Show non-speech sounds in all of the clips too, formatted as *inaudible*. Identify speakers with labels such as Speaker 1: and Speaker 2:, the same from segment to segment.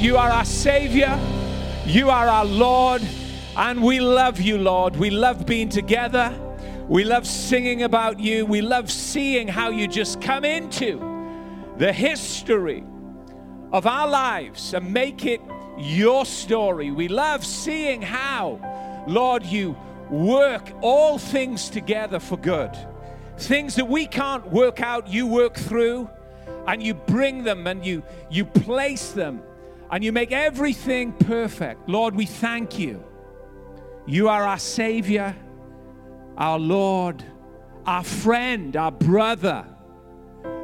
Speaker 1: You are our Savior, you are our Lord, and we love you, Lord. We love being together. We love singing about you. We love seeing how you just come into the history of our lives and make it your story. We love seeing how, Lord, you work all things together for good. Things that we can't work out, you work through and you bring them and you you place them and you make everything perfect. Lord, we thank you. You are our savior, our Lord, our friend, our brother.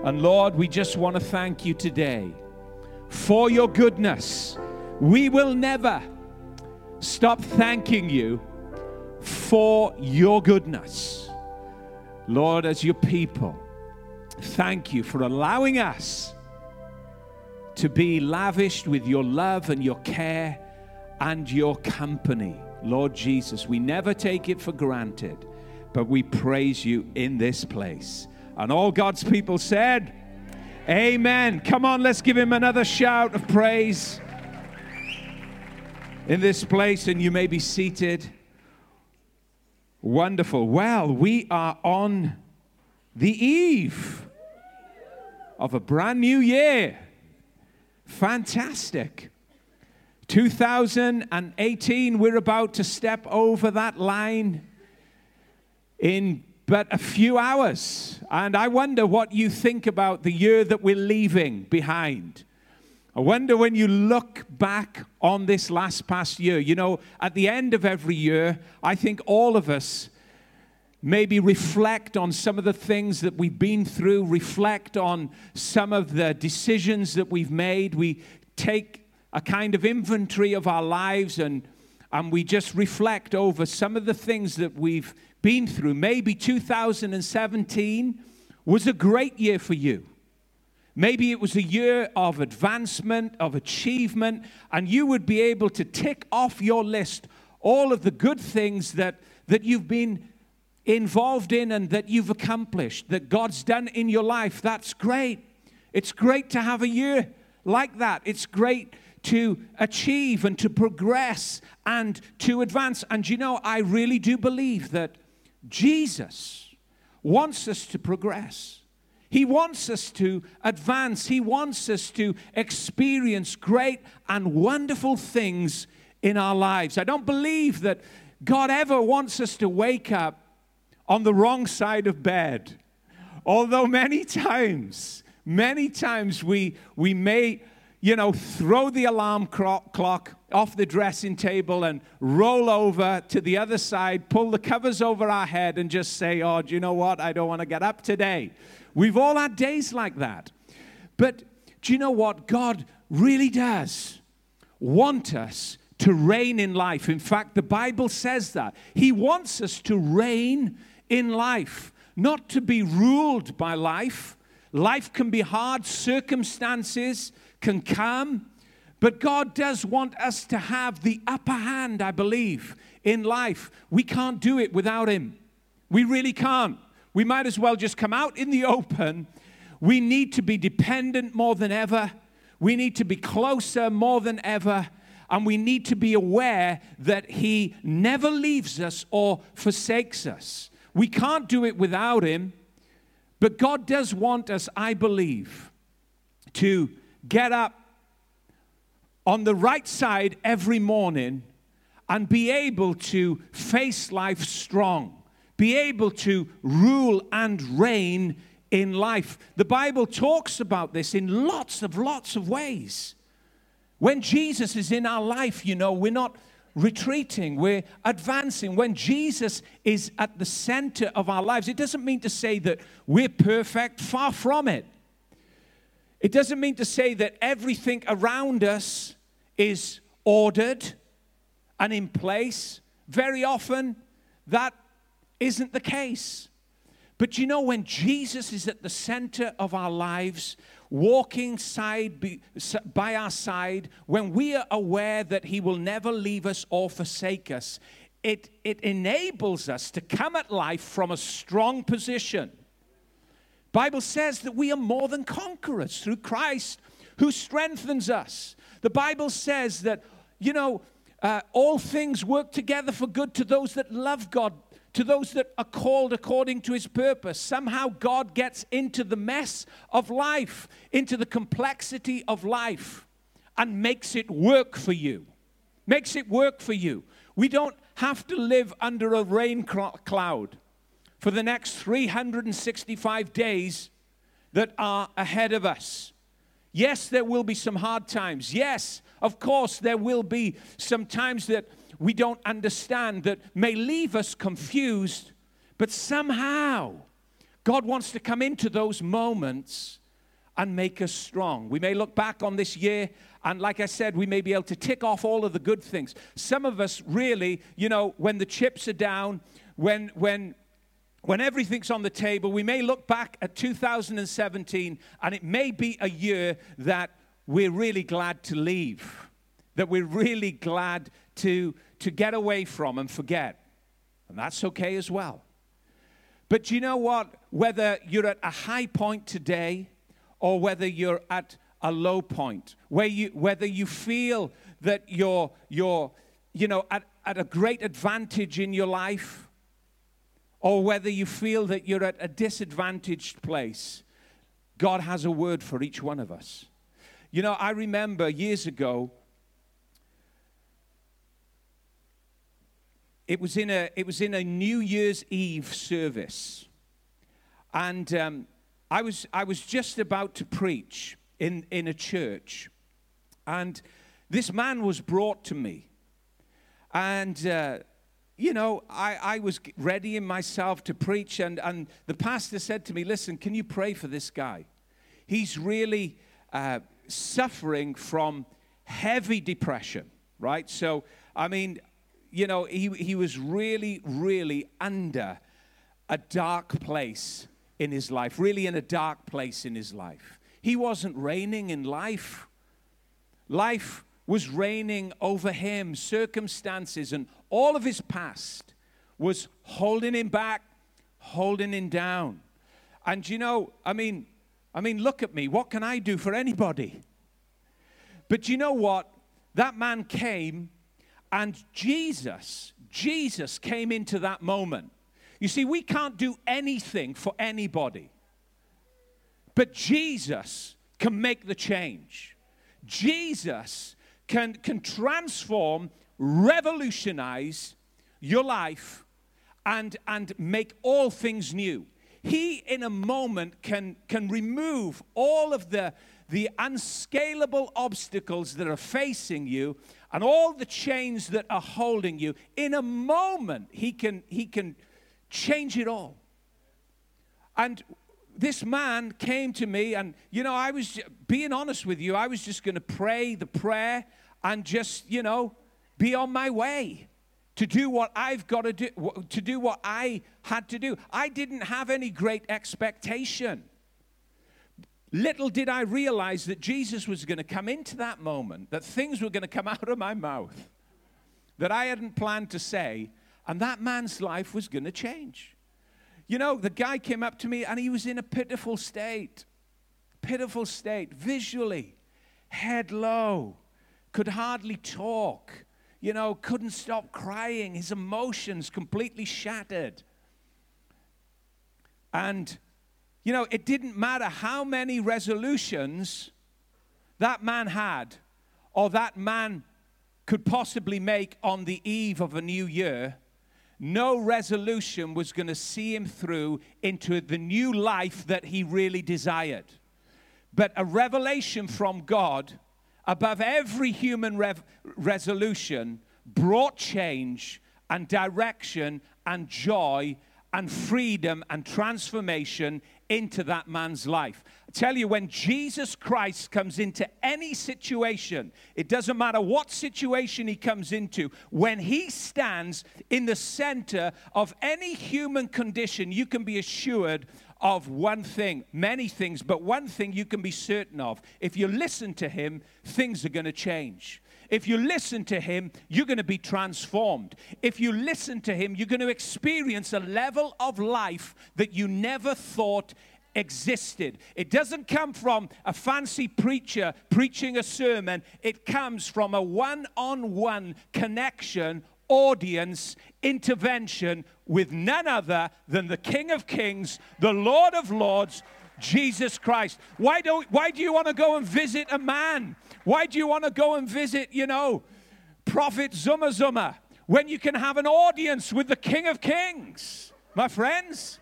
Speaker 1: And Lord, we just want to thank you today for your goodness. We will never stop thanking you for your goodness. Lord, as your people, thank you for allowing us to be lavished with your love and your care and your company. Lord Jesus, we never take it for granted, but we praise you in this place. And all God's people said, Amen. Come on, let's give him another shout of praise in this place, and you may be seated. Wonderful. Well, we are on the eve of a brand new year. Fantastic. 2018, we're about to step over that line in but a few hours. And I wonder what you think about the year that we're leaving behind. I wonder when you look back on this last past year, you know, at the end of every year, I think all of us maybe reflect on some of the things that we've been through, reflect on some of the decisions that we've made. We take a kind of inventory of our lives and, and we just reflect over some of the things that we've been through. Maybe 2017 was a great year for you. Maybe it was a year of advancement, of achievement, and you would be able to tick off your list all of the good things that, that you've been involved in and that you've accomplished, that God's done in your life. That's great. It's great to have a year like that. It's great to achieve and to progress and to advance. And you know, I really do believe that Jesus wants us to progress. He wants us to advance. He wants us to experience great and wonderful things in our lives. I don't believe that God ever wants us to wake up on the wrong side of bed. Although many times, many times we, we may you know, throw the alarm clock off the dressing table and roll over to the other side, pull the covers over our head, and just say, Oh, do you know what? I don't want to get up today. We've all had days like that. But do you know what? God really does want us to reign in life. In fact, the Bible says that. He wants us to reign in life, not to be ruled by life. Life can be hard, circumstances can come. But God does want us to have the upper hand, I believe, in life. We can't do it without Him. We really can't. We might as well just come out in the open. We need to be dependent more than ever. We need to be closer more than ever. And we need to be aware that He never leaves us or forsakes us. We can't do it without Him. But God does want us, I believe, to get up on the right side every morning and be able to face life strong, be able to rule and reign in life. The Bible talks about this in lots of lots of ways. When Jesus is in our life, you know, we're not retreating, we're advancing. When Jesus is at the center of our lives, it doesn't mean to say that we're perfect, far from it. It doesn't mean to say that everything around us is ordered and in place. Very often, that isn't the case. But you know, when Jesus is at the center of our lives, walking side by our side, when we are aware that He will never leave us or forsake us, it, it enables us to come at life from a strong position. Bible says that we are more than conquerors through Christ who strengthens us. The Bible says that, you know, uh, all things work together for good to those that love God, to those that are called according to his purpose. Somehow God gets into the mess of life, into the complexity of life, and makes it work for you. Makes it work for you. We don't have to live under a rain cloud for the next 365 days that are ahead of us. Yes, there will be some hard times. Yes, of course, there will be some times that we don't understand that may leave us confused, but somehow God wants to come into those moments and make us strong. We may look back on this year, and like I said, we may be able to tick off all of the good things. Some of us really, you know, when the chips are down, when, when, when everything's on the table, we may look back at 2017 and it may be a year that we're really glad to leave, that we're really glad to, to get away from and forget. And that's okay as well. But you know what? Whether you're at a high point today or whether you're at a low point, where you, whether you feel that you're, you're you know, at, at a great advantage in your life or whether you feel that you're at a disadvantaged place, God has a word for each one of us. You know, I remember years ago, it was in a, it was in a New Year's Eve service. And um, I, was, I was just about to preach in, in a church. And this man was brought to me. And uh, you know, I, I was readying myself to preach, and, and the pastor said to me, Listen, can you pray for this guy? He's really uh, suffering from heavy depression, right? So, I mean, you know, he, he was really, really under a dark place in his life, really in a dark place in his life. He wasn't reigning in life. Life was reigning over him, circumstances and all of his past was holding him back, holding him down. And you know, I mean, I mean, look at me. What can I do for anybody? But you know what? That man came and Jesus, Jesus came into that moment. You see, we can't do anything for anybody. But Jesus can make the change. Jesus can, can transform, revolutionize your life, and, and make all things new. He, in a moment, can, can remove all of the, the unscalable obstacles that are facing you and all the chains that are holding you. In a moment, He can, he can change it all. And this man came to me, and you know, I was being honest with you, I was just going to pray the prayer and just, you know, be on my way to do what I've got to do, to do what I had to do. I didn't have any great expectation. Little did I realize that Jesus was going to come into that moment, that things were going to come *laughs* out of my mouth that I hadn't planned to say, and that man's life was going to change. You know, the guy came up to me and he was in a pitiful state, pitiful state, visually, head low, could hardly talk, you know, couldn't stop crying, his emotions completely shattered. And, you know, it didn't matter how many resolutions that man had or that man could possibly make on the eve of a new year no resolution was going to see him through into the new life that he really desired. But a revelation from God above every human rev- resolution brought change and direction and joy and freedom and transformation into that man's life. I tell you, when Jesus Christ comes into any situation, it doesn't matter what situation he comes into, when he stands in the center of any human condition, you can be assured of one thing, many things, but one thing you can be certain of. If you listen to him, things are going to change. If you listen to him, you're going to be transformed. If you listen to him, you're going to experience a level of life that you never thought existed. It doesn't come from a fancy preacher preaching a sermon, it comes from a one on one connection, audience, intervention with none other than the King of Kings, the Lord of Lords. Jesus Christ. Why, don't, why do you want to go and visit a man? Why do you want to go and visit, you know, Prophet Zuma Zuma when you can have an audience with the King of Kings, my friends?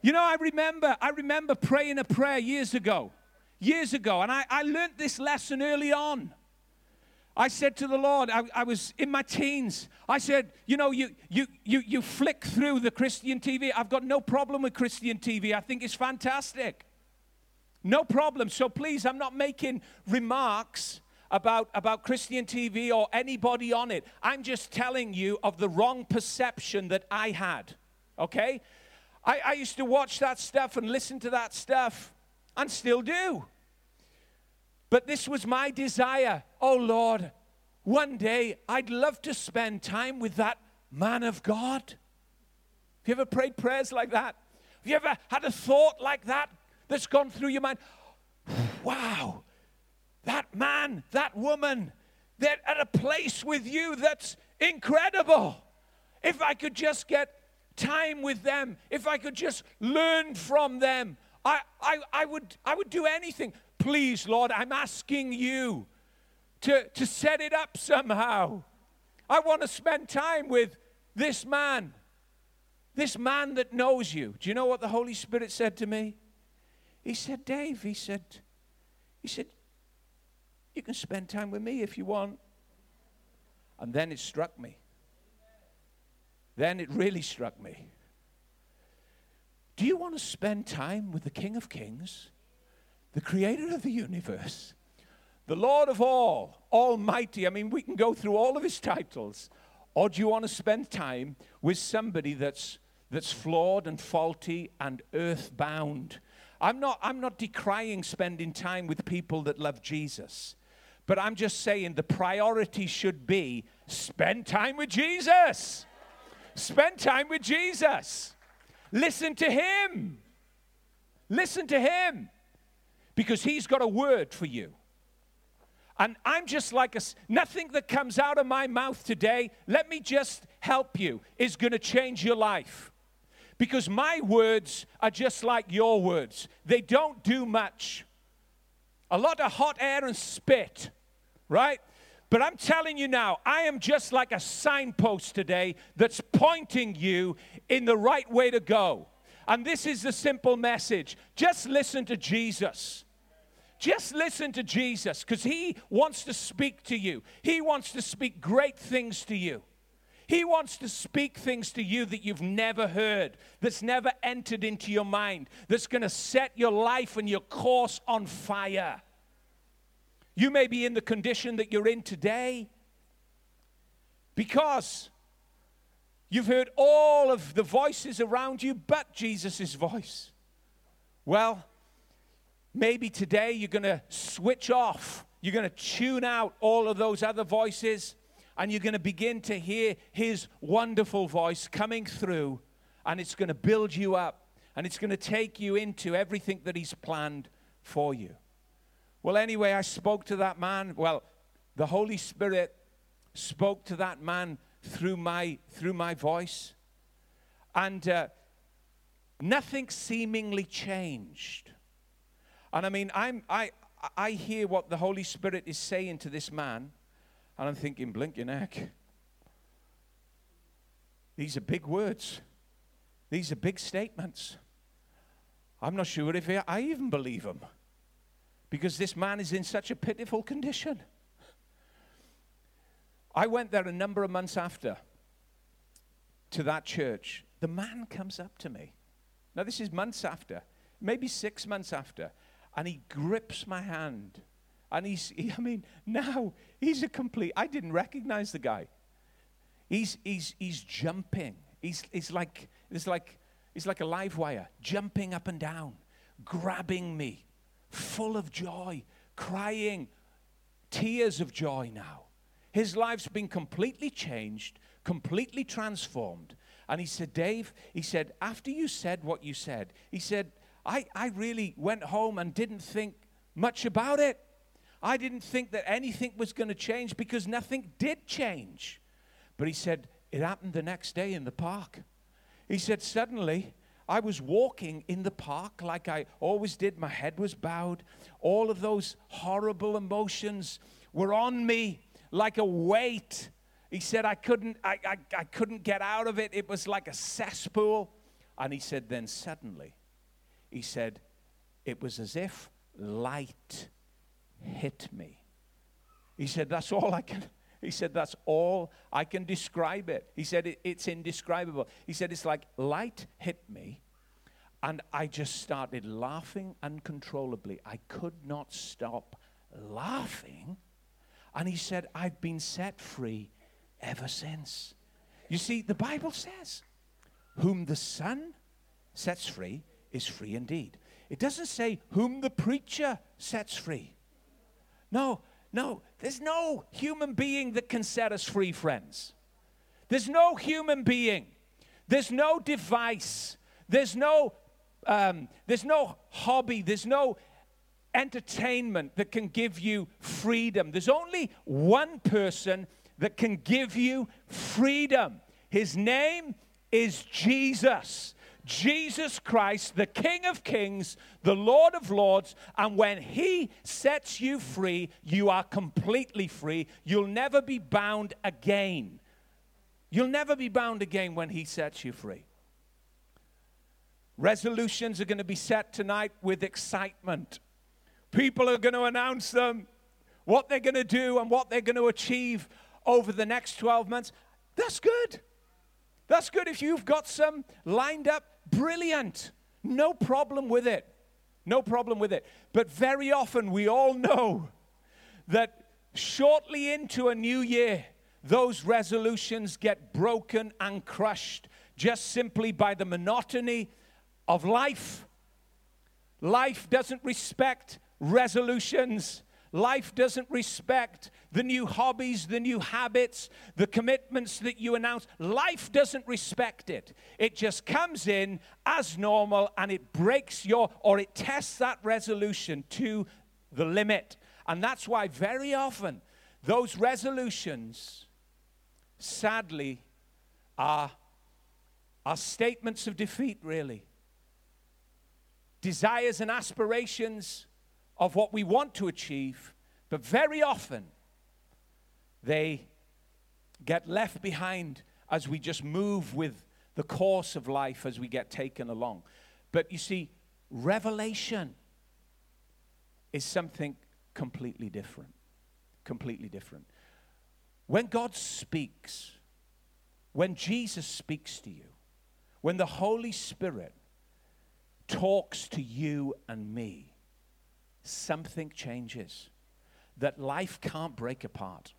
Speaker 1: You know, I remember, I remember praying a prayer years ago, years ago, and I, I learned this lesson early on. I said to the Lord, I, I, was in my teens. I said, you know, you, you, you, you flick through the Christian TV. I've got no problem with Christian TV. I think it's fantastic. No problem. So please, I'm not making remarks about, about Christian TV or anybody on it. I'm just telling you of the wrong perception that I had. Okay? I, I used to watch that stuff and listen to that stuff and still do. But this was my desire. Oh Lord, one day I'd love to spend time with that man of God. Have you ever prayed prayers like that? Have you ever had a thought like that that's gone through your mind? Wow, that man, that woman, they're at a place with you that's incredible. If I could just get time with them, if I could just learn from them, I, I, I, would, I would do anything. Please, Lord, I'm asking you to, to set it up somehow. I want to spend time with this man, this man that knows you. Do you know what the Holy Spirit said to me? He said, Dave, he said, he said, you can spend time with me if you want. And then it struck me. Then it really struck me. Do you want to spend time with the King of Kings, the creator of the universe, the Lord of all, Almighty? I mean, we can go through all of his titles. Or do you want to spend time with somebody that's, that's flawed and faulty and earthbound? I'm not, I'm not decrying spending time with people that love Jesus, but I'm just saying the priority should be spend time with Jesus. Spend time with Jesus. Listen to him. Listen to him. Because he's got a word for you. And I'm just like a, nothing that comes out of my mouth today, let me just help you, is going to change your life. Because my words are just like your words, they don't do much. A lot of hot air and spit, right? But I'm telling you now, I am just like a signpost today that's pointing you in the right way to go. And this is the simple message just listen to Jesus. Just listen to Jesus because he wants to speak to you. He wants to speak great things to you. He wants to speak things to you that you've never heard, that's never entered into your mind, that's going to set your life and your course on fire. You may be in the condition that you're in today because you've heard all of the voices around you but Jesus' voice. Well, maybe today you're going to switch off. You're going to tune out all of those other voices and you're going to begin to hear his wonderful voice coming through and it's going to build you up and it's going to take you into everything that he's planned for you. Well, anyway, I spoke to that man. Well, the Holy Spirit spoke to that man through my through my voice, and uh, nothing seemingly changed. And I mean, I'm I I hear what the Holy Spirit is saying to this man, and I'm thinking, blink your neck. These are big words. These are big statements. I'm not sure if I even believe them because this man is in such a pitiful condition. I went there a number of months after to that church. The man comes up to me. Now, this is months after, maybe six months after, and he grips my hand. And he's, he, I mean, now he's a complete, I didn't recognize the guy. He's, he's, he's jumping. He's, he's, like, he's, like, he's like a live wire, jumping up and down, grabbing me full of joy, crying tears of joy now. His life's been completely changed, completely transformed. And he said, Dave, he said, after you said what you said, he said, I, I really went home and didn't think much about it. I didn't think that anything was going to change because nothing did change. But he said, it happened the next day in the park. He said, suddenly, I was walking in the park like I always did. My head was bowed. All of those horrible emotions were on me like a weight. He said, I couldn't, I, I, I couldn't get out of it. It was like a cesspool. And he said, then suddenly, he said, it was as if light hit me. He said, That's all I can. He said, That's all I can describe it. He said, it, It's indescribable. He said, It's like light hit me, and I just started laughing uncontrollably. I could not stop laughing. And he said, I've been set free ever since. You see, the Bible says, Whom the Son sets free is free indeed. It doesn't say, Whom the preacher sets free. No, no, there's no human being that can set us free, friends. There's no human being. There's no device. There's no, um, there's no hobby. There's no entertainment that can give you freedom. There's only one person that can give you freedom. His name is Jesus. Jesus Christ, the King of Kings, the Lord of Lords, and when He sets you free, you are completely free. You'll never be bound again. You'll never be bound again when He sets you free. Resolutions are going to be set tonight with excitement. People are going to announce them, what they're going to do, and what they're going to achieve over the next 12 months. That's good. That's good if you've got some lined up Brilliant. No problem with it. No problem with it. But very often we all know that shortly into a new year, those resolutions get broken and crushed just simply by the monotony of life. Life doesn't respect resolutions. Life doesn't respect the new hobbies, the new habits, the commitments that you announce. Life doesn't respect it. It just comes in as normal and it breaks your, or it tests that resolution to the limit. And that's why very often those resolutions, sadly, are, are statements of defeat, really. Desires and aspirations of what we want to achieve, but very often they get left behind as we just move with the course of life as we get taken along. But you see, revelation is something completely different. Completely different. When God speaks, when Jesus speaks to you, when the Holy Spirit talks to you and me, something changes that life can't break apart.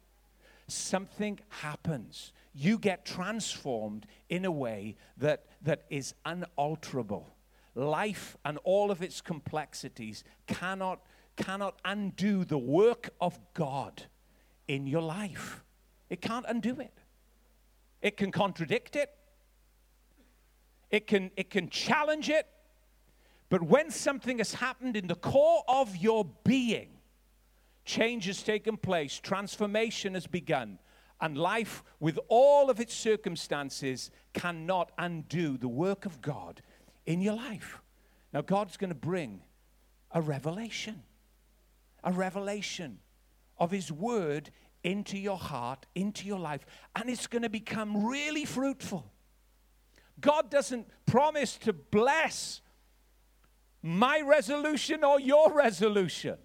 Speaker 1: Something happens. You get transformed in a way that, that is unalterable. Life and all of its complexities cannot, cannot undo the work of God in your life. It can't undo it. It can contradict it. It can, it can challenge it. But when something has happened in the core of your being, change has taken place, transformation has begun, and life, with all of its circumstances, cannot undo the work of God in your life. Now, God's going to bring a revelation, a revelation of His Word into your heart, into your life, and it's going to become really fruitful. God doesn't promise to bless my resolution or your resolution.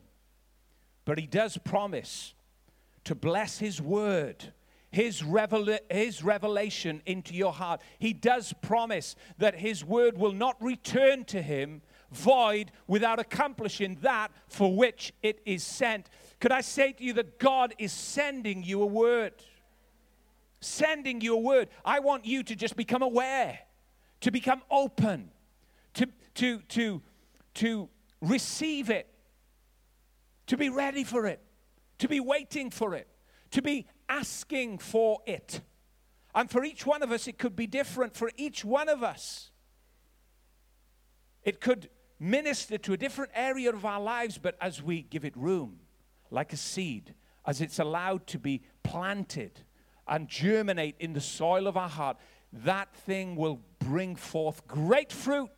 Speaker 1: But he does promise to bless his word, his, revel- his revelation into your heart. He does promise that his word will not return to him void without accomplishing that for which it is sent. Could I say to you that God is sending you a word? Sending you a word. I want you to just become aware, to become open, to, to, to to receive it, to be ready for it, to be waiting for it, to be asking for it. And for each one of us, it could be different. For each one of us, it could minister to a different area of our lives, but as we give it room, like a seed, as it's allowed to be planted and germinate in the soil of our heart, that thing will bring forth great fruit,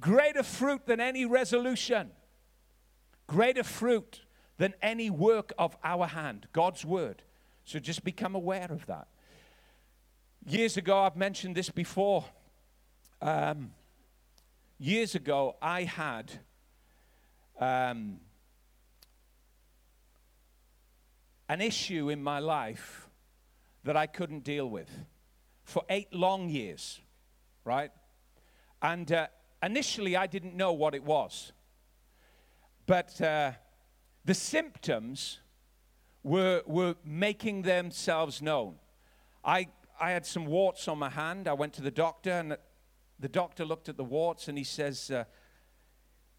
Speaker 1: greater fruit than any resolution, greater fruit than any work of our hand, God's word. So just become aware of that. Years ago, I've mentioned this before. Um, years ago, I had um, an issue in my life that I couldn't deal with for eight long years, right? And uh, initially, I didn't know what it was. But uh, the symptoms were, were making themselves known. I, I had some warts on my hand. I went to the doctor, and the doctor looked at the warts and he says, uh,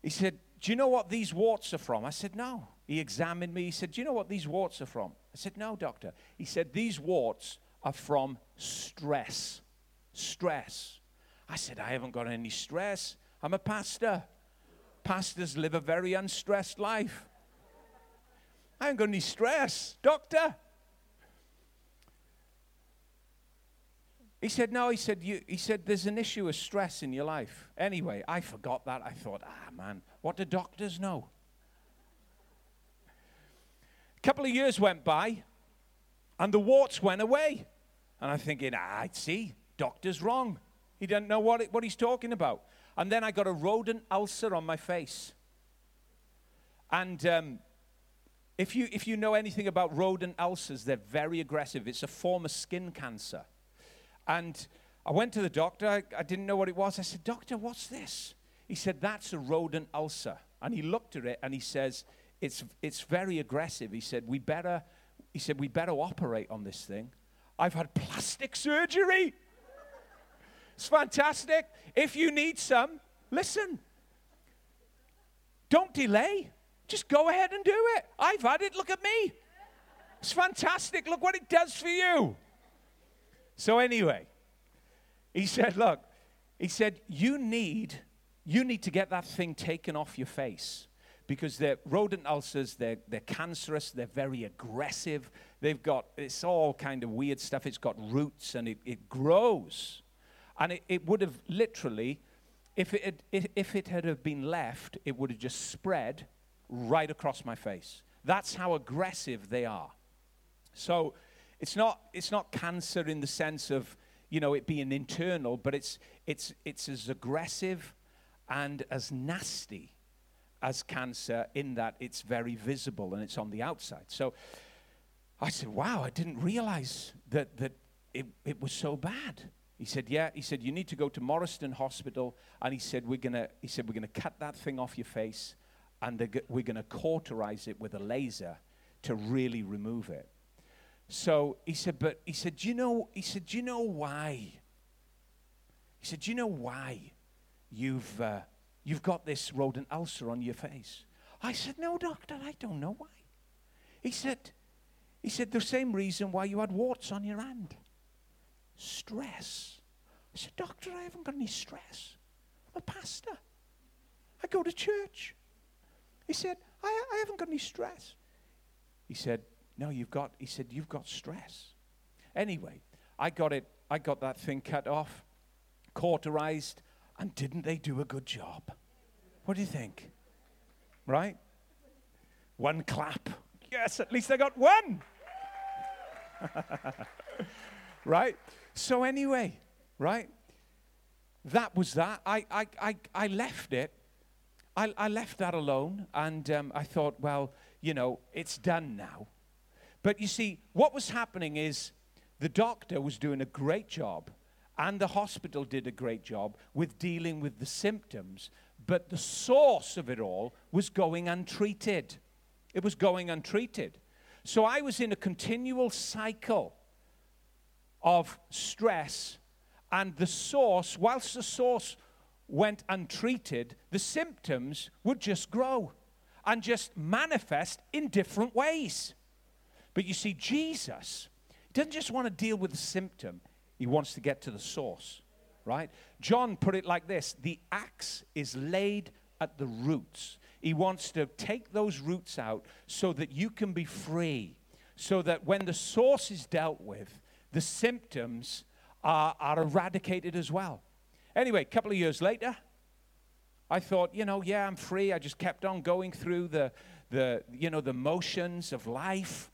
Speaker 1: he said, do you know what these warts are from? I said, no. He examined me. He said, do you know what these warts are from? I said, no, doctor. He said, these warts are from stress. Stress. I said, I haven't got any stress. I'm a pastor. Pastors live a very unstressed life. I ain't got any stress, doctor. He said, No, he said, you, he said, there's an issue of stress in your life. Anyway, I forgot that. I thought, ah, man, what do doctors know? A couple of years went by, and the warts went away. And I'm thinking, ah, see, doctor's wrong. He doesn't know what, it, what he's talking about. And then I got a rodent ulcer on my face. And um, if you, if you know anything about rodent ulcers, they're very aggressive. It's a form of skin cancer. And I went to the doctor. I, I didn't know what it was. I said, Doctor, what's this? He said, That's a rodent ulcer. And he looked at it and he says, It's, it's very aggressive. He said, We better, he said, We better operate on this thing. I've had plastic surgery. It's fantastic. If you need some, listen. Don't delay. Just go ahead and do it. I've had it. Look at me. It's fantastic. Look what it does for you. So, anyway, he said, Look, he said, you need, you need to get that thing taken off your face because they're rodent ulcers, they're, they're cancerous, they're very aggressive. They've got, it's all kind of weird stuff. It's got roots and it, it grows. And it, it would have literally, if it, had, if it had have been left, it would have just spread right across my face. That's how aggressive they are. So it's not, it's not cancer in the sense of, you know, it being internal, but it's, it's, it's as aggressive and as nasty as cancer in that it's very visible and it's on the outside. So I said, wow, I didn't realize that, that it, it was so bad. He said, yeah. He said, you need to go to Morriston Hospital. And he said, we're to, he said, we're to cut that thing off your face and we're going to cauterize it with a laser to really remove it. So he said, but he said, do you know, he said, do you know why? He said, do you know why you've, uh, you've got this rodent ulcer on your face? I said, no, doctor, I don't know why. He said, he said, the same reason why you had warts on your hand. Stress. I said, doctor, I haven't got any stress. I'm a pastor. I go to church. He said, I, I haven't got any stress. He said, No, you've got, he said, You've got stress. Anyway, I got it, I got that thing cut off, cauterized, and didn't they do a good job? What do you think? Right? One clap. Yes, at least I got one. *laughs* right? So, anyway, right? That was that. I, I, I, I left it I, I left that alone and um, I thought, well, you know, it's done now. But you see, what was happening is the doctor was doing a great job and the hospital did a great job with dealing with the symptoms, but the source of it all was going untreated. It was going untreated. So I was in a continual cycle of stress, and the source, whilst the source went untreated, the symptoms would just grow and just manifest in different ways. But you see, Jesus, doesn't just want to deal with the symptom, he wants to get to the source, right? John put it like this the axe is laid at the roots. He wants to take those roots out so that you can be free, so that when the source is dealt with, the symptoms are, are eradicated as well. Anyway, a couple of years later, I thought, you know, yeah, I'm free. I just kept on going through the, the you know, the motions of life.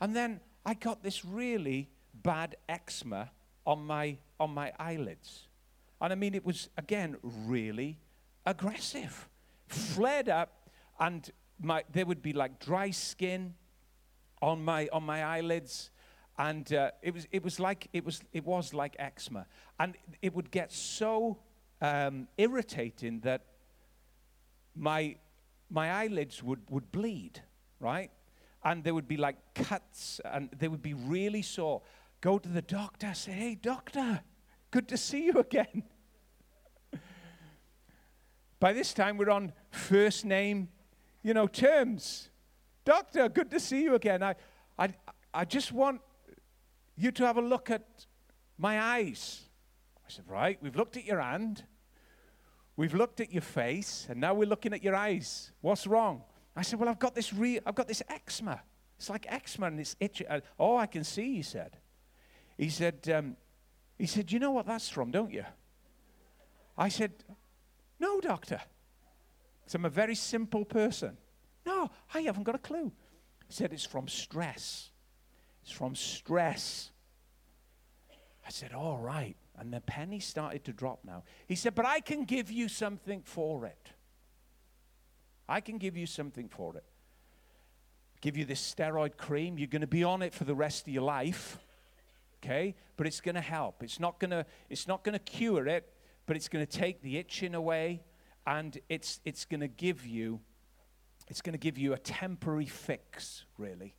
Speaker 1: And then I got this really bad eczema on my, on my eyelids. And I mean, it was, again, really aggressive. Flared up, and my, there would be like dry skin on my, on my eyelids. And uh, it, was, it, was like, it, was, it was like eczema. And it would get so um, irritating that my, my eyelids would, would bleed, right? And there would be like cuts, and they would be really sore. Go to the doctor, say, hey, doctor, good to see you again. By this time, we're on first name, you know, terms. Doctor, good to see you again. I, I, I just want you to have a look at my eyes. I said, Right, we've looked at your hand, we've looked at your face, and now we're looking at your eyes. What's wrong? I said, Well, I've got this, re- I've got this eczema. It's like eczema and it's itchy. Oh, I can see, he said. He said, um, he said, You know what that's from, don't you? I said, No, doctor. Because I'm a very simple person. No, I haven't got a clue. He said, It's from stress. It's from stress. I said, All right. And the penny started to drop now. He said, But I can give you something for it. I can give you something for it. Give you this steroid cream. You're going to be on it for the rest of your life. Okay? But it's going to help. It's not going to it's not going to cure it, but it's going to take the itching away and it's it's going to give you it's going to give you a temporary fix, really.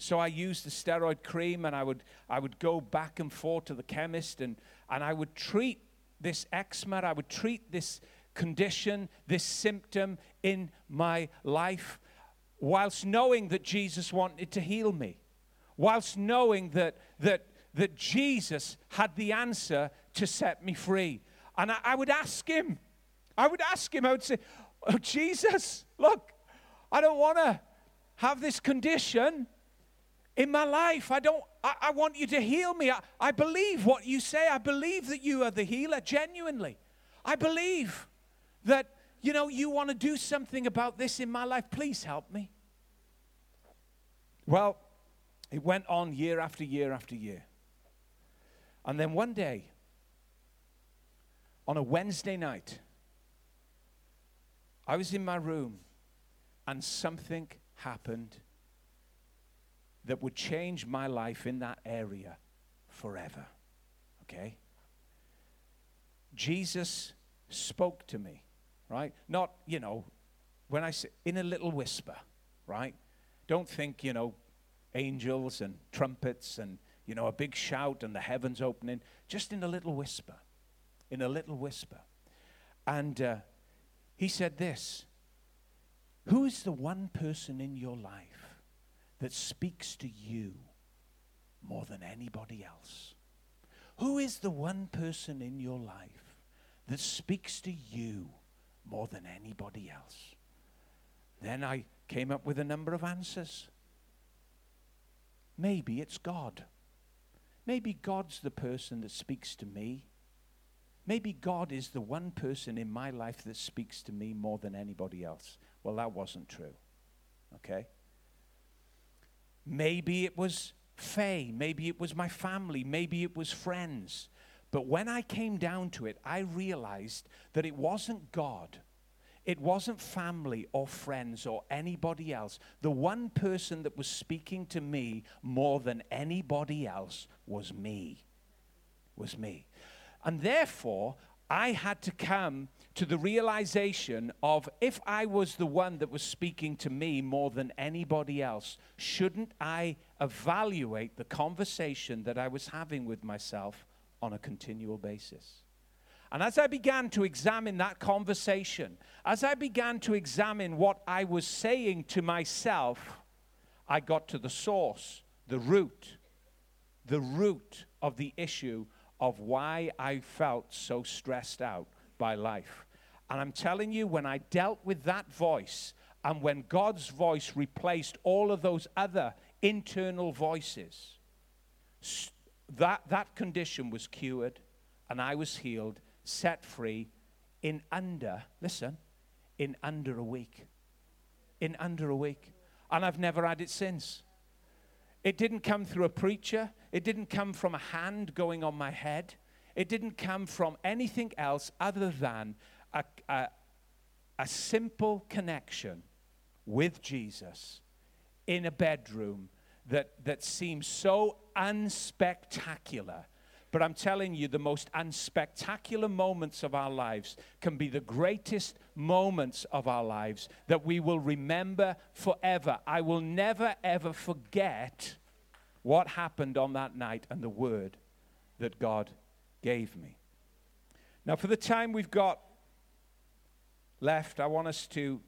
Speaker 1: So I used the steroid cream and I would, I would go back and forth to the chemist and, and I would treat this eczema, I would treat this condition, this symptom in my life, whilst knowing that Jesus wanted to heal me, whilst knowing that, that, that Jesus had the answer to set me free. And I, I would ask him, I would ask him, I would say, Oh, Jesus, look, I don't want to have this condition in my life. I don't, I, I want you to heal me. I, I believe what you say. I believe that you are the healer, genuinely. I believe that, you know, you want to do something about this in my life. Please help me. Well, it went on year after year after year. And then one day, on a Wednesday night, I was in my room and something happened that would change my life in that area forever. Okay? Jesus spoke to me, right? Not, you know, when I say in a little whisper, right? Don't think, you know, angels and trumpets and, you know, a big shout and the heavens opening. Just in a little whisper. In a little whisper. And uh, he said this Who is the one person in your life that speaks to you more than anybody else? Who is the one person in your life that speaks to you more than anybody else? Then I came up with a number of answers. Maybe it's God. Maybe God's the person that speaks to me. Maybe God is the one person in my life that speaks to me more than anybody else. Well, that wasn't true. Okay? Maybe it was Faye. Maybe it was my family. Maybe it was friends. But when I came down to it, I realized that it wasn't God. It wasn't family or friends or anybody else. The one person that was speaking to me more than anybody else was me. Was me. And therefore, I had to come to the realization of if I was the one that was speaking to me more than anybody else, shouldn't I evaluate the conversation that I was having with myself on a continual basis? And as I began to examine that conversation, as I began to examine what I was saying to myself, I got to the source, the root. the root of the issue of why I felt so stressed out by life. And I'm telling you, when I dealt with that voice, and when God's voice replaced all of those other internal voices, that, that condition was cured, and I was healed, set free in under, listen, in under a week. In under a week. And I've never had it since. It didn't come through a preacher. It didn't come from a hand going on my head. It didn't come from anything else other than a, a, a simple connection with Jesus in a bedroom that, that seems so unspectacular. But I'm telling you, the most unspectacular moments of our lives can be the greatest moments of our lives that we will remember forever. I will never, ever forget what happened on that night and the word that God gave me. Now, for the time we've got left, I want us to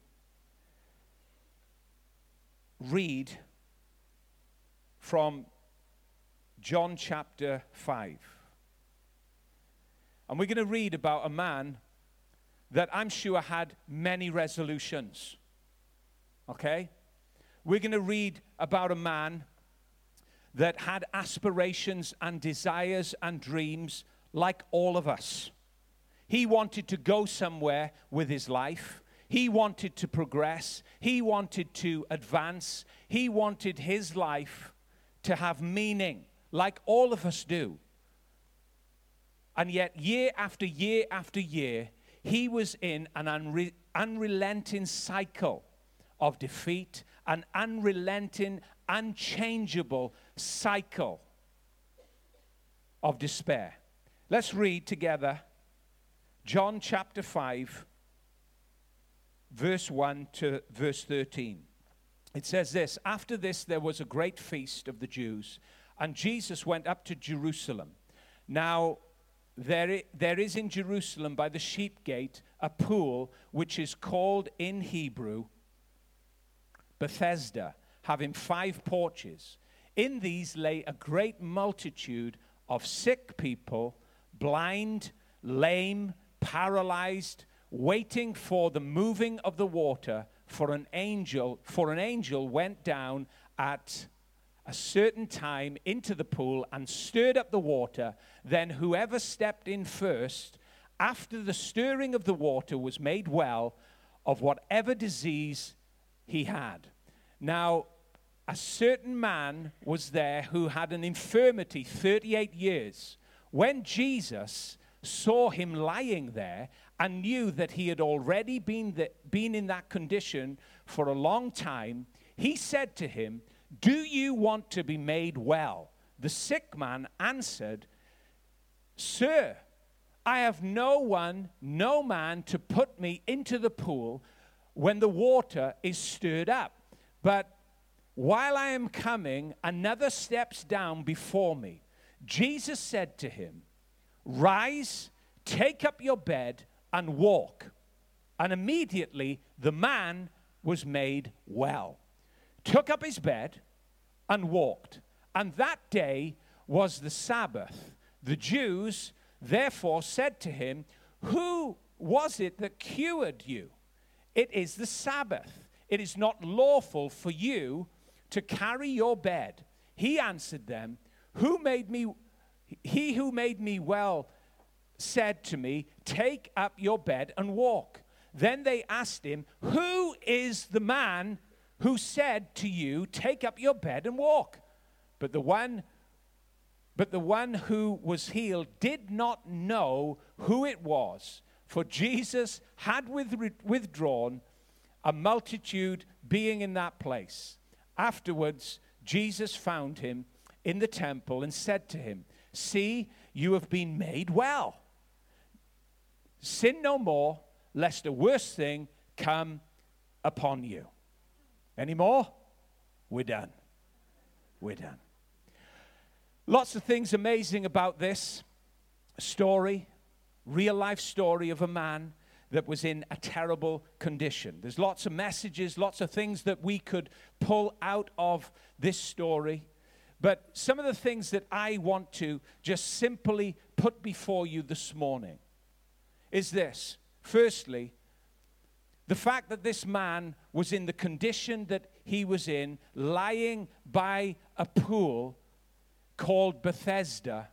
Speaker 1: read from John chapter 5. And we're going to read about a man that I'm sure had many resolutions. Okay? We're going to read about a man that had aspirations and desires and dreams like all of us. He wanted to go somewhere with his life. He wanted to progress. He wanted to advance. He wanted his life to have meaning, like all of us do. And yet, year after year after year, he was in an unre- unrelenting cycle of defeat, an unrelenting, unchangeable cycle of despair. Let's read together John chapter 5, verse 1 to verse 13. It says this After this, there was a great feast of the Jews, and Jesus went up to Jerusalem. Now, there, there is in Jerusalem by the sheep gate a pool which is called in Hebrew Bethesda, having five porches. In these lay a great multitude of sick people, blind, lame, paralyzed, waiting for the moving of the water for an angel for an angel went down at a certain time into the pool and stirred up the water then whoever stepped in first after the stirring of the water was made well of whatever disease he had now a certain man was there who had an infirmity 38 years. When Jesus saw him lying there and knew that he had already been, the, been in that condition for a long time, he said to him, Do you want to be made well? The sick man answered, Sir, I have no one, no man to put me into the pool when the water is stirred up. But while I am coming, another steps down before me. Jesus said to him, Rise, take up your bed, and walk. And immediately the man was made well, took up his bed, and walked. And that day was the Sabbath. The Jews therefore said to him, Who was it that cured you? It is the Sabbath. It is not lawful for you to carry your bed. He answered them, Who made me, he who made me well said to me, Take up your bed and walk. Then they asked him, Who is the man who said to you, Take up your bed and walk? But the one but the one who was healed did not know who it was, for Jesus had withdrawn, a multitude being in that place. Afterwards, Jesus found him in the temple and said to him, See, you have been made well. Sin no more, lest a worse thing come upon you. Any more? We're done. We're done. Lots of things amazing about this story, real life story of a man that was in a terrible condition. There's lots of messages, lots of things that we could pull out of this story. But some of the things that I want to just simply put before you this morning is this. Firstly, the fact that this man was in the condition that he was in, lying by a pool called Bethesda,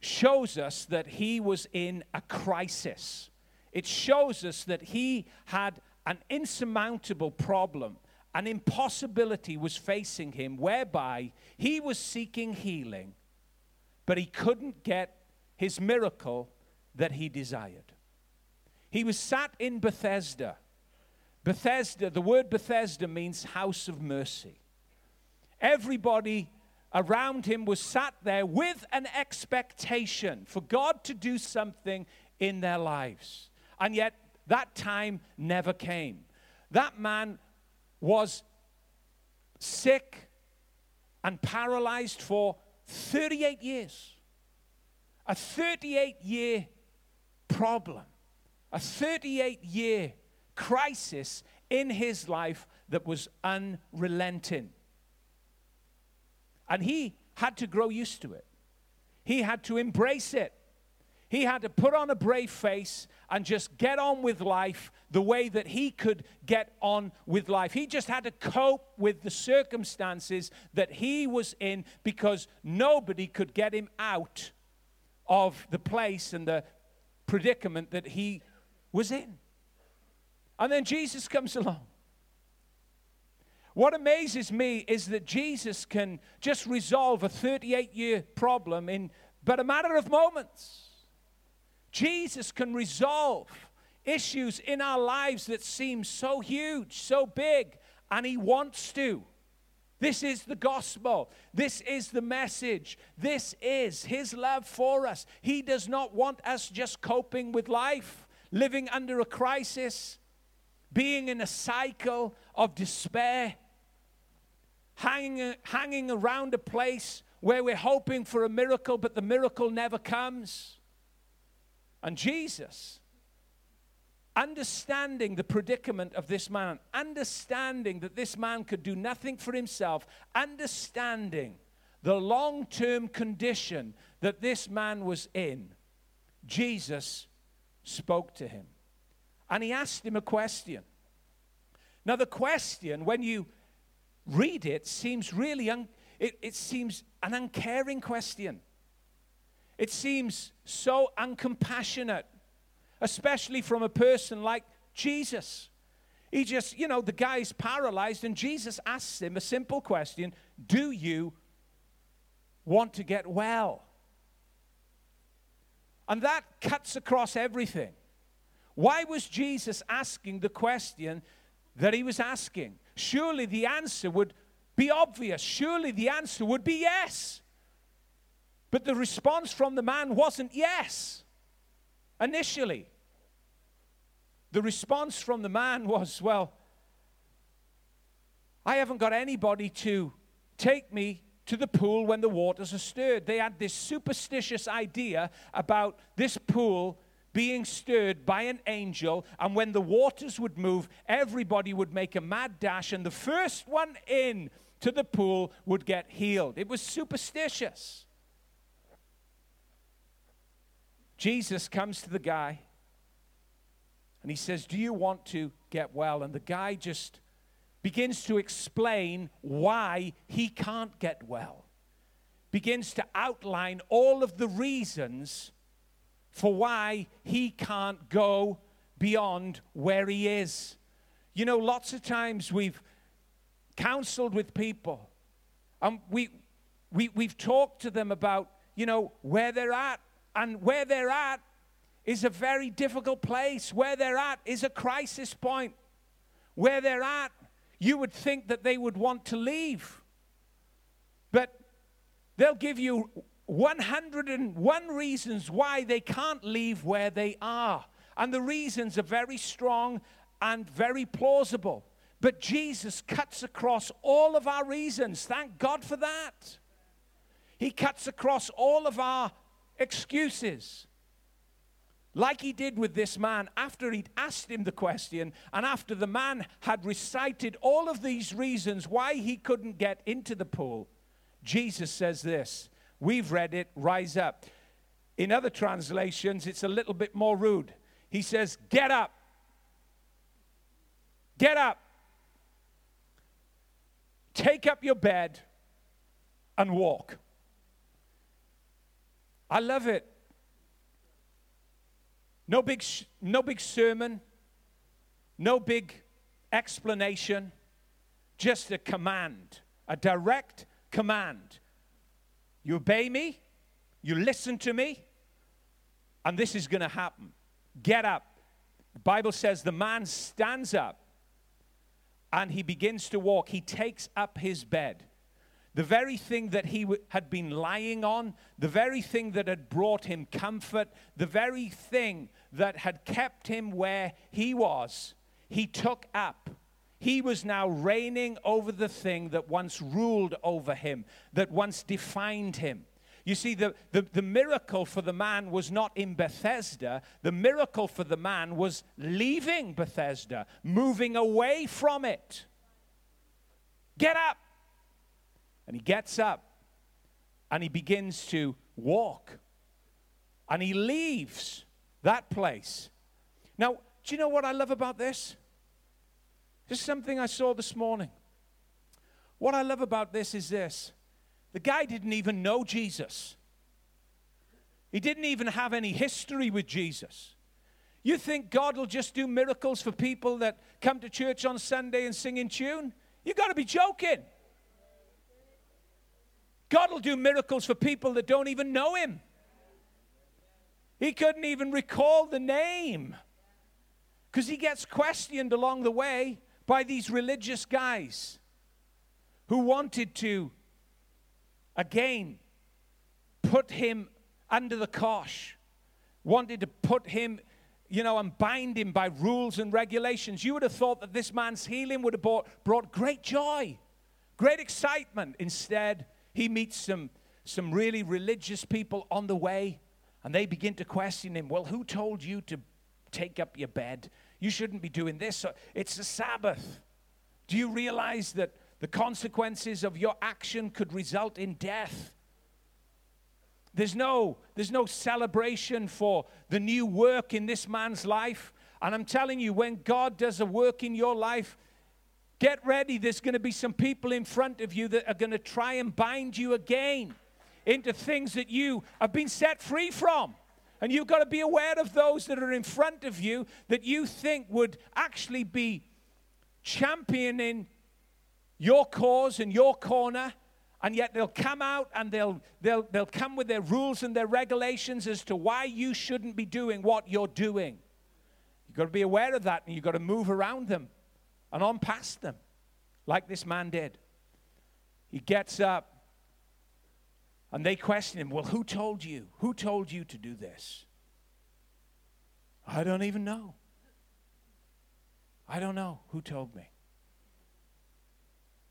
Speaker 1: shows us that he was in a crisis. It shows us that he had an insurmountable problem. An impossibility was facing him whereby he was seeking healing, but he couldn't get his miracle that he desired. He was sat in Bethesda. Bethesda, the word Bethesda means house of mercy. Everybody around him was sat there with an expectation for God to do something in their lives. And yet, that time never came. That man was sick and paralyzed for 38 years. A 38 year problem, a 38 year crisis in his life that was unrelenting. And he had to grow used to it, he had to embrace it. He had to put on a brave face and just get on with life the way that he could get on with life. He just had to cope with the circumstances that he was in because nobody could get him out of the place and the predicament that he was in. And then Jesus comes along. What amazes me is that Jesus can just resolve a 38 year problem in but a matter of moments. Jesus can resolve issues in our lives that seem so huge, so big, and He wants to. This is the gospel. This is the message. This is His love for us. He does not want us just coping with life, living under a crisis, being in a cycle of despair, hanging, hanging around a place where we're hoping for a miracle, but the miracle never comes. And Jesus, understanding the predicament of this man, understanding that this man could do nothing for himself, understanding the long term condition that this man was in, Jesus spoke to him. And he asked him a question. Now, the question, when you read it, seems really, un- it, it seems an uncaring question. It seems so uncompassionate, especially from a person like Jesus. He just, you know, the guy's paralyzed, and Jesus asks him a simple question Do you want to get well? And that cuts across everything. Why was Jesus asking the question that he was asking? Surely the answer would be obvious. Surely the answer would be yes. But the response from the man wasn't yes initially. The response from the man was, Well, I haven't got anybody to take me to the pool when the waters are stirred. They had this superstitious idea about this pool being stirred by an angel, and when the waters would move, everybody would make a mad dash, and the first one in to the pool would get healed. It was superstitious. Jesus comes to the guy and he says, Do you want to get well? And the guy just begins to explain why he can't get well, begins to outline all of the reasons for why he can't go beyond where he is. You know, lots of times we've counseled with people and we, we, we've talked to them about, you know, where they're at and where they're at is a very difficult place. Where they're at is a crisis point. Where they're at, you would think that they would want to leave. But they'll give you 101 reasons why they can't leave where they are. And the reasons are very strong and very plausible. But Jesus cuts across all of our reasons. Thank God for that. He cuts across all of our excuses. like he did with this man after he'd asked him the question and after the man had recited all of these reasons why he couldn't get into the pool, Jesus says this. We've read it, rise up. In other translations, it's a little bit more rude. He says, Get up. Get up. Take up your bed and walk. I love it. No big, no big sermon, no big explanation, just a command, a direct command. You obey me, you listen to me, and this is going to happen. Get up. The Bible says the man stands up and he begins to walk. He takes up his bed. The very thing that he w- had been lying on, the very thing that had brought him comfort, the very thing that had kept him where he was, he took up. He was now reigning over the thing that once ruled over him, that once defined him. You see, the, the, the, miracle for the man was not in Bethesda. The miracle for the man was leaving Bethesda, moving away from it. Get up. And he gets up and he begins to walk. And he leaves that place. Now, do you know what I love about this? This is something I saw this morning. What I love about this is this the guy didn't even know Jesus, he didn't even have any history with Jesus. You think God will just do miracles for people that come to church on Sunday and sing in tune? You've got to be joking. God will do miracles for people that don't even know Him. He couldn't even recall the name because he gets questioned along the way by these religious guys who wanted to again put him under the cosh, wanted to put him, you know, and bind him by rules and regulations. You would have thought that this man's healing would have brought, brought great joy, great excitement. Instead, he meets some, some really religious people on the way, and they begin to question him. Well, who told you to take up your bed? You shouldn't be doing this. It's the Sabbath. Do you realize that the consequences of your action could result in death. There's no, there's no celebration for the new work in this man's life. And I'm telling you, when God does a work in your life, get ready. There's going to be some people in front of you that are going to try and bind you again into things that you have been set free from. And you've got to be aware of those that are in front of you that you think would actually be championing your cause and your corner, and yet they'll come out and they'll, they'll, they'll come with their rules and their regulations as to why you shouldn't be doing what you're doing. You've got to be aware of that and you've got to move around them and on past them, like this man did. He gets up and they question him, Well, who told you? Who told you to do this? I don't even know. I don't know who told me.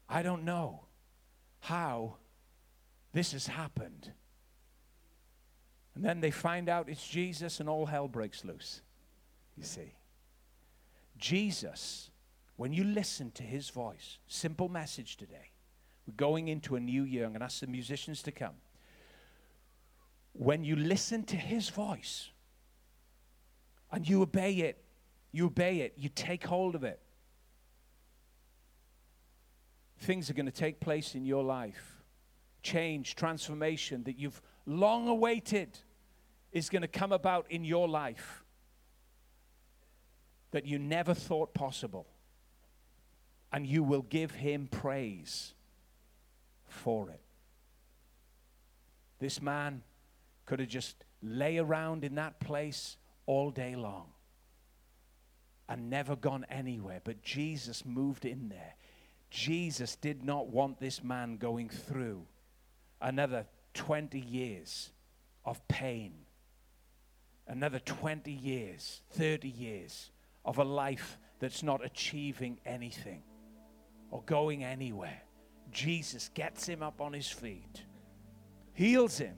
Speaker 1: I don't know how this has happened. And then they find out it's Jesus, and all hell breaks loose. You see. Jesus, when you listen to his voice, simple message today. We're going into a new year. I'm going to ask the musicians to come. When you listen to his voice and you obey it, you obey it, you take hold of it, things are going to take place in your life. Change, transformation that you've long awaited is going to come about in your life that you never thought possible. And you will give him praise for it. This man could have just lay around in that place all day long and never gone anywhere, but Jesus moved in there. Jesus did not want this man going through another 20 years of pain, another 20 years, 30 years of a life that's not achieving anything or going anywhere. Jesus gets him up on his feet, heals him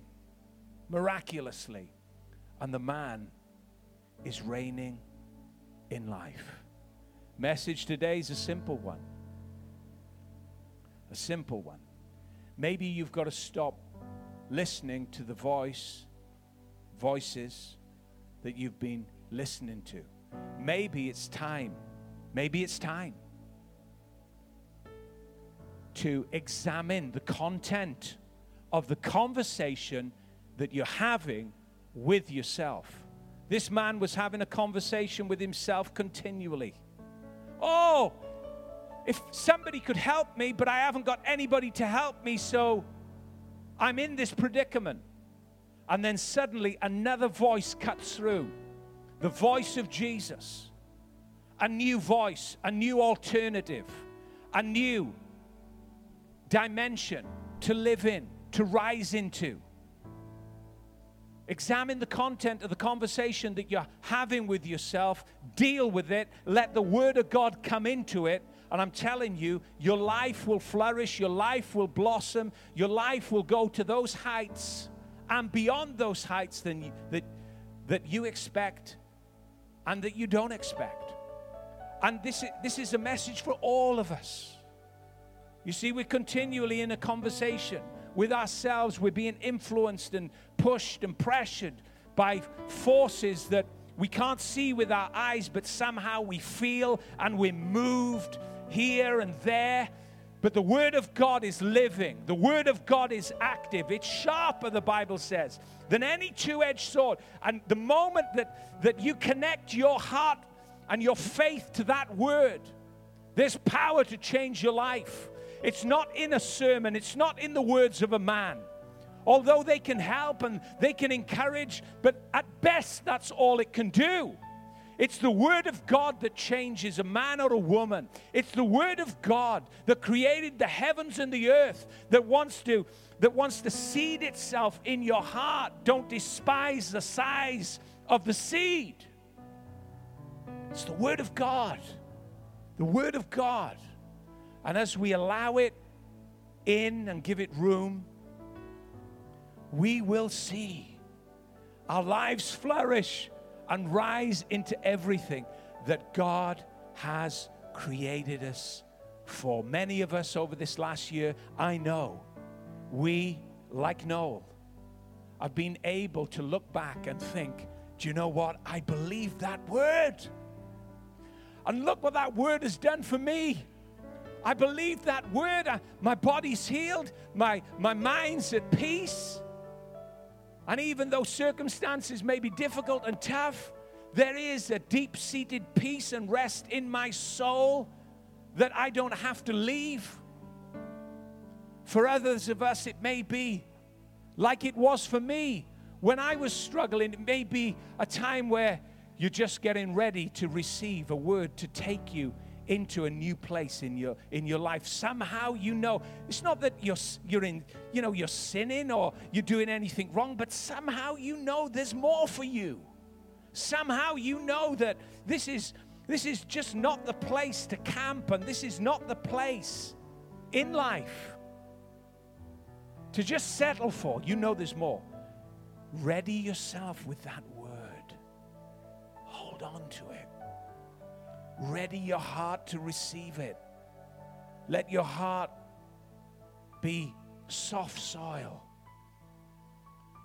Speaker 1: miraculously, and the man is reigning in life. Message today is a simple one. A simple one. Maybe you've got to stop listening to the voice, voices that you've been listening to. Maybe it's time. Maybe it's time to examine the content of the conversation that you're having with yourself. This man was having a conversation with himself continually. Oh, if somebody could help me, but I haven't got anybody to help me, so I'm in this predicament. And then suddenly another voice cuts through the voice of Jesus. A new voice, a new alternative, a new dimension to live in, to rise into. Examine the content of the conversation that you're having with yourself, deal with it, let the Word of God come into it. And I'm telling you, your life will flourish, your life will blossom, your life will go to those heights and beyond those heights than that, that you expect and that you don't expect. And this is, this is a message for all of us. You see, we're continually in a conversation with ourselves. We're being influenced and pushed and pressured by forces that we can't see with our eyes, but somehow we feel and we're moved here and there. But the Word of God is living. The Word of God is active. It's sharper, the Bible says, than any two edged sword. And the moment that, that you connect your heart and your faith to that Word, there's power to change your life. It's not in a sermon, it's not in the words of a man. Although they can help and they can encourage, but at best, that's all it can do. It's the Word of God that changes a man or a woman. It's the Word of God that created the heavens and the earth that wants to that wants to seed itself in your heart. Don't despise the size of the seed. It's the Word of God. The Word of God. And as we allow it in and give it room, we will see our lives flourish and rise into everything that God has created us for. Many of us over this last year, I know, we, like Noel, have been able to look back and think, do you know what? I believe that word. And look what that word has done for me. I believe that word. Uh, my body's healed. My, my mind's at peace. And even though circumstances may be difficult and tough, there is a deep seated peace and rest in my soul that I don't have to leave. For others of us, it may be like it was for me when I was struggling. It may be a time where you're just getting ready to receive a word to take you into a new place in your in your life. Somehow you know it's not that you're you're in you know you're sinning or you're doing anything wrong but somehow you know there's more for you. Somehow you know that this is this is just not the place to camp and this is not the place in life to just settle for. You know there's more. Ready yourself with that word. Hold on to it Ready your heart to receive it. Let your heart be soft soil,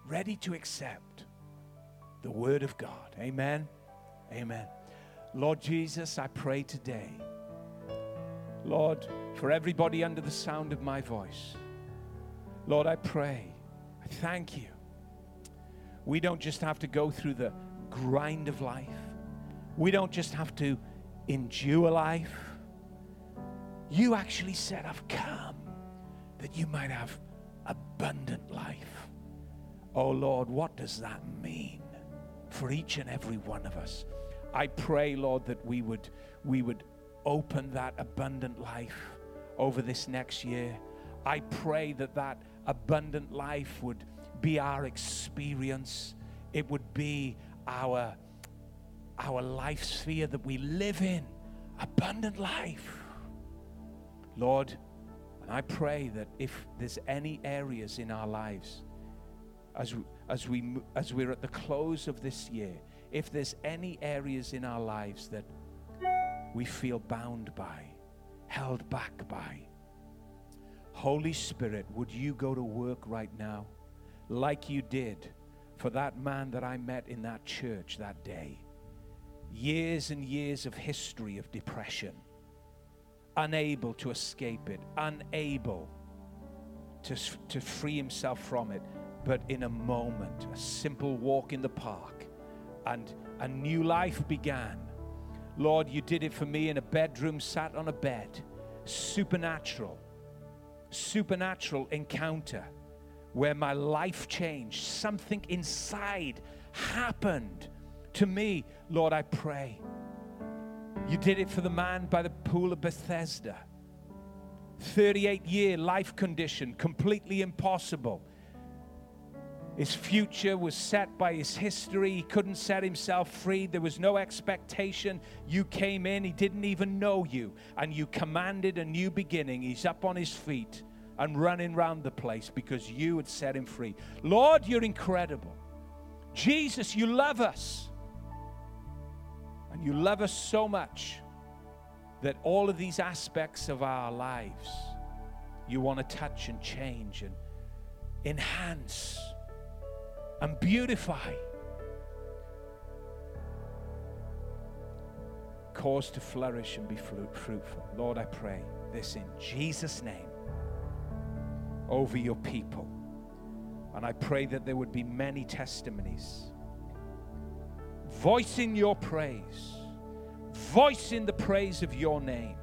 Speaker 1: ready to accept the Word of God. Amen. Amen. Lord Jesus, I pray today, Lord, for everybody under the sound of my voice, Lord, I pray, I thank you. We don't just have to go through the grind of life. We don't just have to endure life. You actually said, I've come that you might have abundant life. Oh Lord, what does that mean for each and every one of us? I pray, Lord, that we would we would open that abundant life over this next year. I pray that that abundant life would be our experience. It would be our our life sphere that we live in, abundant life. Lord, and I pray that if there's any areas in our lives, as we, as we as we're at the close of this year, if there's any areas in our lives that we feel bound by, held back by. Holy Spirit, would you go to work right now like you did for that man that I met in that church that day? Years and years of history of depression, unable to escape it, unable to, to free himself from it. But in a moment, a simple walk in the park, and a new life began. Lord, you did it for me in a bedroom, sat on a bed. Supernatural, supernatural encounter where my life changed. Something inside happened to me. Lord, I pray. You did it for the man by the pool of Bethesda. 38 year life condition, completely impossible. His future was set by his history. He couldn't set himself free. There was no expectation. You came in, he didn't even know you, and you commanded a new beginning. He's up on his feet and running around the place because you had set him free. Lord, you're incredible. Jesus, you love us. And you love us so much that all of these aspects of our lives you want to touch and change and enhance and beautify. Cause to flourish and be fruitful. Lord, I pray this in Jesus' name over your people. And I pray that there would be many testimonies voicing your praise voicing the praise of your name.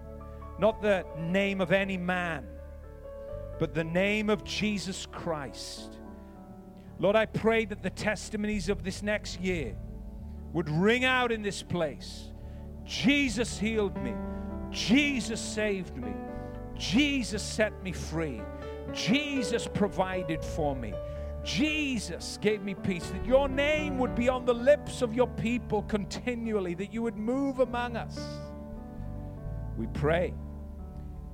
Speaker 1: Not the name of any man, but the name of Jesus Christ. Lord, I pray that the testimonies of this next year would ring out in this place. Jesus healed me. Jesus saved me. Jesus set me free. Jesus provided for me. Jesus gave me peace, that your name would be on the lips of your people continually, that you would move among us. We pray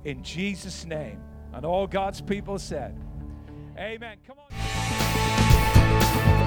Speaker 1: in Jesus' name. And all God's people said, Amen. Come on.